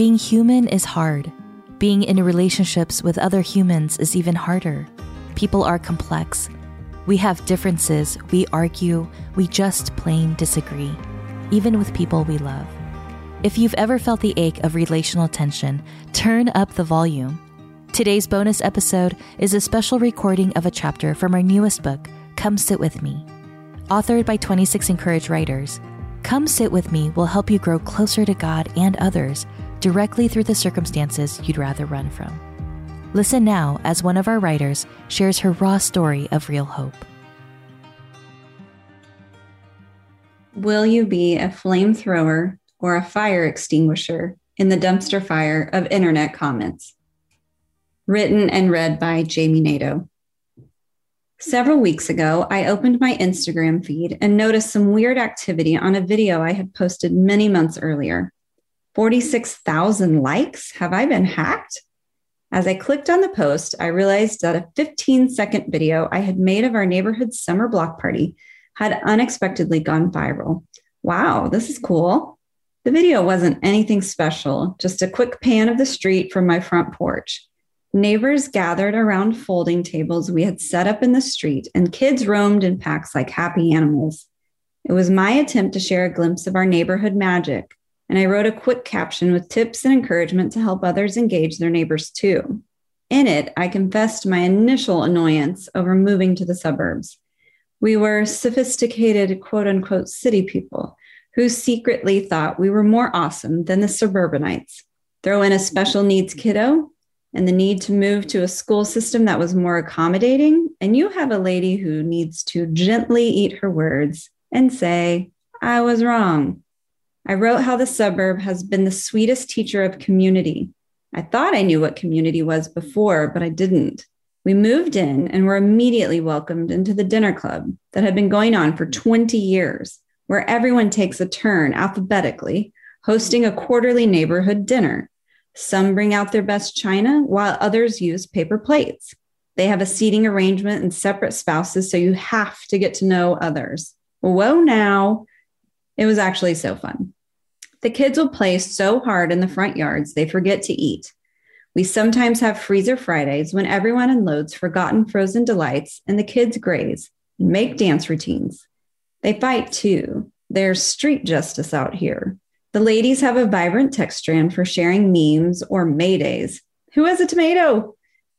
Being human is hard. Being in relationships with other humans is even harder. People are complex. We have differences, we argue, we just plain disagree, even with people we love. If you've ever felt the ache of relational tension, turn up the volume. Today's bonus episode is a special recording of a chapter from our newest book, Come Sit With Me. Authored by 26 (in)courage writers, Come Sit With Me will help you grow closer to God and others directly through the circumstances you'd rather run from. Listen now as one of our writers shares her raw story of real hope. Will you be a flamethrower or a fire extinguisher in the dumpster fire of internet comments. Written and read by Jami Nato. Several weeks ago, I opened my Instagram feed and noticed some weird activity on a video I had posted many months earlier. 46,000 likes? Have I been hacked? As I clicked on the post, I realized that a 15 second video I had made of our neighborhood summer block party had unexpectedly gone viral. Wow, this is cool. The video wasn't anything special, just a quick pan of the street from my front porch. Neighbors gathered around folding tables we had set up in the street, and kids roamed in packs like happy animals. It was my attempt to share a glimpse of our neighborhood magic, and I wrote a quick caption with tips and encouragement to help others engage their neighbors too. In it, I confessed my initial annoyance over moving to the suburbs. We were sophisticated, quote unquote, city people who secretly thought we were more awesome than the suburbanites. Throw in a special needs kiddo and the need to move to a school system that was more accommodating, and you have a lady who needs to gently eat her words and say, I was wrong. I wrote how the suburb has been the sweetest teacher of community. I thought I knew what community was before, but I didn't. We moved in and were immediately welcomed into the dinner club that had been going on for 20 years where everyone takes a turn alphabetically, hosting a quarterly neighborhood dinner. Some bring out their best china, while others use paper plates. They have a seating arrangement and separate spouses, so you have to get to know others. Whoa, now. It was actually so fun. The kids will play so hard in the front yards, they forget to eat. We sometimes have freezer Fridays when everyone unloads forgotten frozen delights and the kids graze and make dance routines. They fight too. There's street justice out here. The ladies have a vibrant text strand for sharing memes or maydays. Who has a tomato?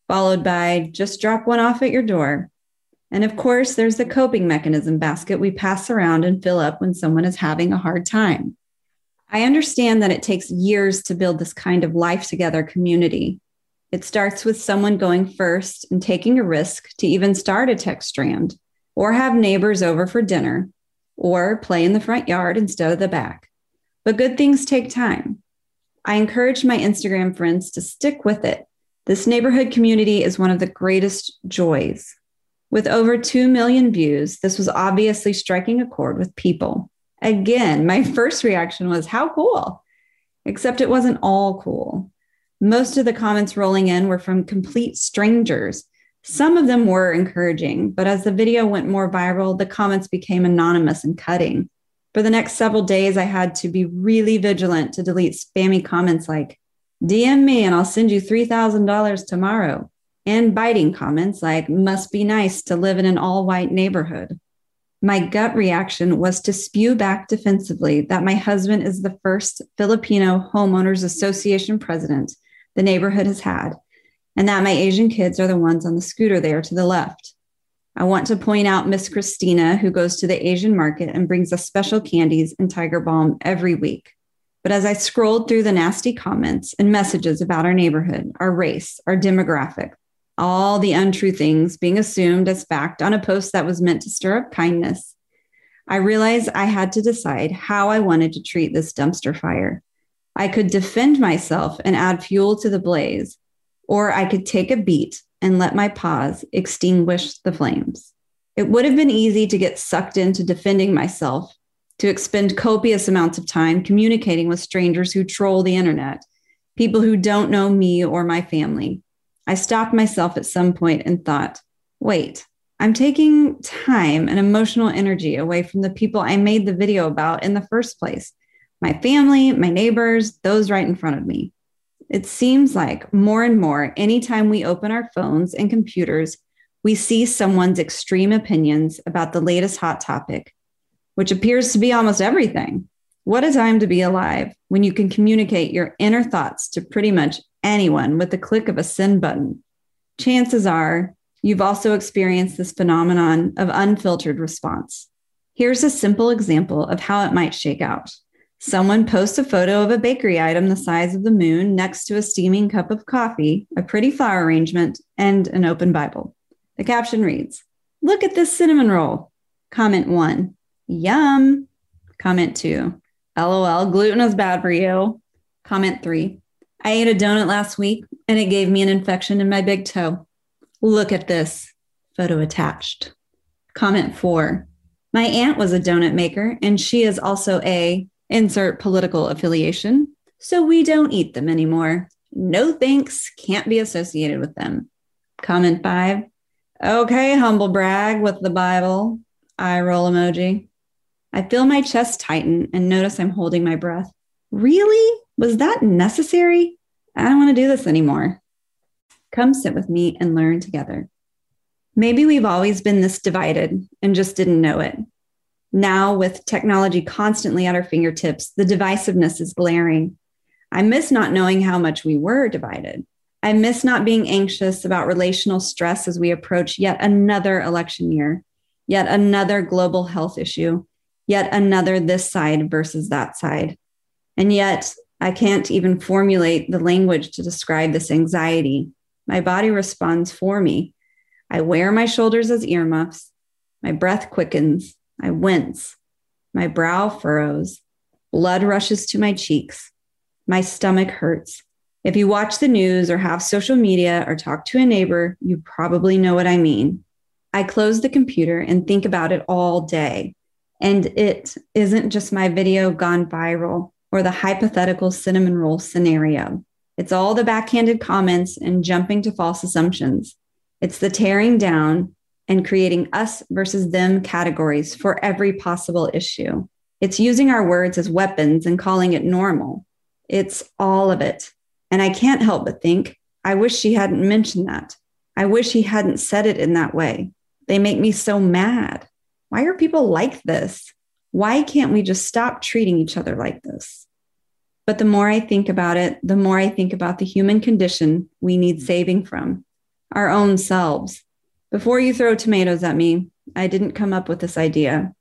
Followed by just drop one off at your door. And of course, there's the coping mechanism basket we pass around and fill up when someone is having a hard time. I understand that it takes years to build this kind of life together community. It starts with someone going first and taking a risk to even start a text strand or have neighbors over for dinner, or play in the front yard instead of the back. But good things take time. I encourage my Instagram friends to stick with it. This neighborhood community is one of the greatest joys. With over 2 million views, this was obviously striking a chord with people. Again, my first reaction was, How cool! Except it wasn't all cool. Most of the comments rolling in were from complete strangers some of them were encouraging, but as the video went more viral, the comments became anonymous and cutting. For the next several days, I had to be really vigilant to delete spammy comments like, DM me and I'll send you $3,000 tomorrow, and biting comments like, must be nice to live in an all white neighborhood. My gut reaction was to spew back defensively that my husband is the first Filipino Homeowners Association president the neighborhood has had and that my Asian kids are the ones on the scooter there to the left. I want to point out Miss Christina, who goes to the Asian market and brings us special candies and Tiger Balm every week. But as I scrolled through the nasty comments and messages about our neighborhood, our race, our demographic, all the untrue things being assumed as fact on a post that was meant to stir up kindness, I realized I had to decide how I wanted to treat this dumpster fire. I could defend myself and add fuel to the blaze, or I could take a beat and let my pause extinguish the flames. It would have been easy to get sucked into defending myself, to expend copious amounts of time communicating with strangers who troll the internet, people who don't know me or my family. I stopped myself at some point and thought, wait, I'm taking time and emotional energy away from the people I made the video about in the first place. my family, my neighbors, those right in front of me. It seems like more and more, anytime we open our phones and computers, we see someone's extreme opinions about the latest hot topic, which appears to be almost everything. What a time to be alive when you can communicate your inner thoughts to pretty much anyone with the click of a send button. Chances are you've also experienced this phenomenon of unfiltered response. Here's a simple example of how it might shake out. Someone posts a photo of a bakery item the size of the moon next to a steaming cup of coffee, a pretty flower arrangement, and an open Bible. The caption reads Look at this cinnamon roll. Comment one, Yum. Comment two, LOL, gluten is bad for you. Comment three, I ate a donut last week and it gave me an infection in my big toe. Look at this. Photo attached. Comment four, my aunt was a donut maker and she is also a insert political affiliation. So we don't eat them anymore. No thanks, can't be associated with them. Comment five. Okay, humble brag with the Bible. Eye roll emoji. I feel my chest tighten and notice I'm holding my breath. Really? Was that necessary? I don't want to do this anymore. Come sit with me and learn together. Maybe we've always been this divided and just didn't know it. Now, with technology constantly at our fingertips, the divisiveness is glaring. I miss not knowing how much we were divided. I miss not being anxious about relational stress as we approach yet another election year, yet another global health issue, yet another this side versus that side. And yet, I can't even formulate the language to describe this anxiety. My body responds for me. I wear my shoulders as earmuffs. My breath quickens. I wince. My brow furrows. Blood rushes to my cheeks. My stomach hurts. If you watch the news or have social media or talk to a neighbor, you probably know what I mean. I close the computer and think about it all day. And it isn't just my video gone viral or the hypothetical cinnamon roll scenario. It's all the backhanded comments and jumping to false assumptions. It's the tearing down and creating us versus them categories for every possible issue. It's using our words as weapons and calling it normal. It's all of it. And I can't help but think, I wish she hadn't mentioned that. I wish he hadn't said it in that way. They make me so mad. Why are people like this? Why can't we just stop treating each other like this? But the more I think about it, the more I think about the human condition we need mm-hmm. saving from our own selves. Before you throw tomatoes at me, I didn't come up with this idea.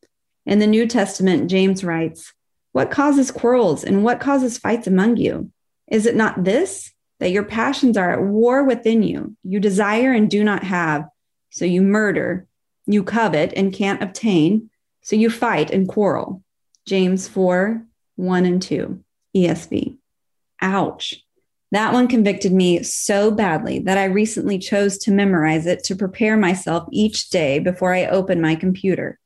In the New Testament, James writes, What causes quarrels and what causes fights among you? Is it not this, that your passions are at war within you? You desire and do not have, so you murder. You covet and can't obtain, so you fight and quarrel. James 4 1 and 2, ESV. Ouch. That one convicted me so badly that I recently chose to memorize it to prepare myself each day before I open my computer.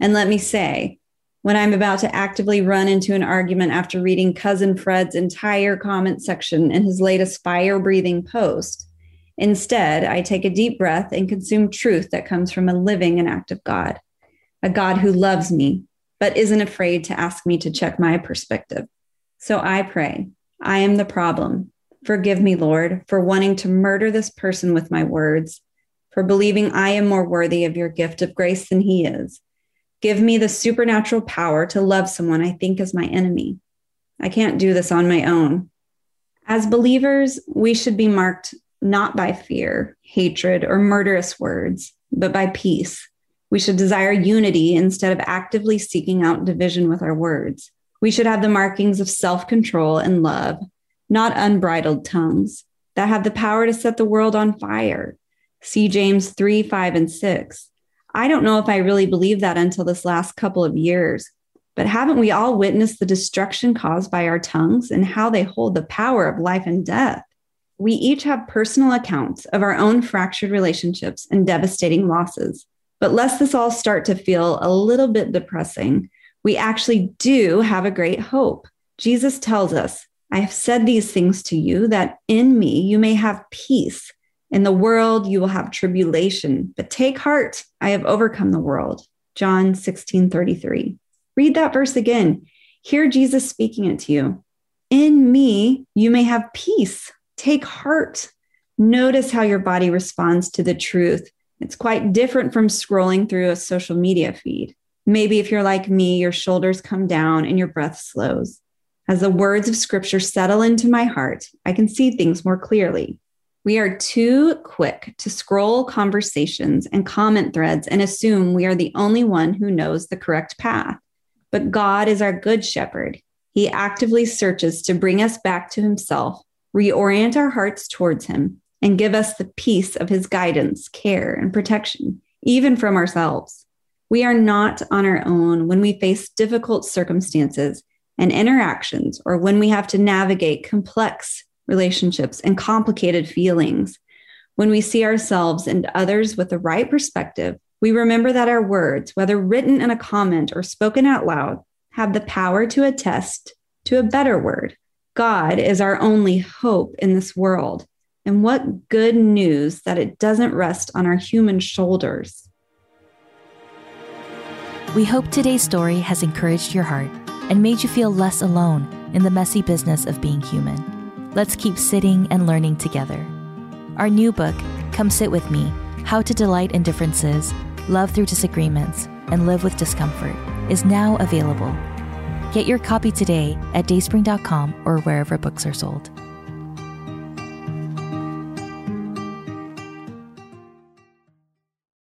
And let me say, when I'm about to actively run into an argument after reading Cousin Fred's entire comment section in his latest fire breathing post, instead, I take a deep breath and consume truth that comes from a living and active God, a God who loves me, but isn't afraid to ask me to check my perspective. So I pray, I am the problem Forgive me, Lord, for wanting to murder this person with my words, for believing I am more worthy of your gift of grace than he is. Give me the supernatural power to love someone I think is my enemy. I can't do this on my own. As believers, we should be marked not by fear, hatred, or murderous words, but by peace. We should desire unity instead of actively seeking out division with our words. We should have the markings of self control and love, not unbridled tongues that have the power to set the world on fire. See James 3, 5, and 6. I don't know if I really believe that until this last couple of years, but haven't we all witnessed the destruction caused by our tongues and how they hold the power of life and death? We each have personal accounts of our own fractured relationships and devastating losses. But lest this all start to feel a little bit depressing, we actually do have a great hope. Jesus tells us I have said these things to you that in me you may have peace. In the world you will have tribulation, but take heart, I have overcome the world. John 16 33. Read that verse again. Hear Jesus speaking it to you. In me, you may have peace. Take heart. Notice how your body responds to the truth. It's quite different from scrolling through a social media feed. Maybe if you're like me, your shoulders come down and your breath slows. As the words of scripture settle into my heart, I can see things more clearly. We are too quick to scroll conversations and comment threads and assume we are the only one who knows the correct path. But God is our good shepherd. He actively searches to bring us back to himself, reorient our hearts towards him, and give us the peace of his guidance, care, and protection, even from ourselves. We are not on our own when we face difficult circumstances and interactions, or when we have to navigate complex relationships, and complicated feelings. When we see ourselves and others with the right perspective, we remember that our words, whether written in a comment or spoken out loud, have the power to attest to a better word. God is our only hope in this world. And what good news that it doesn't rest on our human shoulders. We hope today's story has encouraged your heart and made you feel less alone in the messy business of being human. Let's keep sitting and learning together. Our new book, Come Sit With Me How to Delight in Differences, Love Through Disagreements, and Live with Discomfort, is now available. Get your copy today at dayspring.com or wherever books are sold.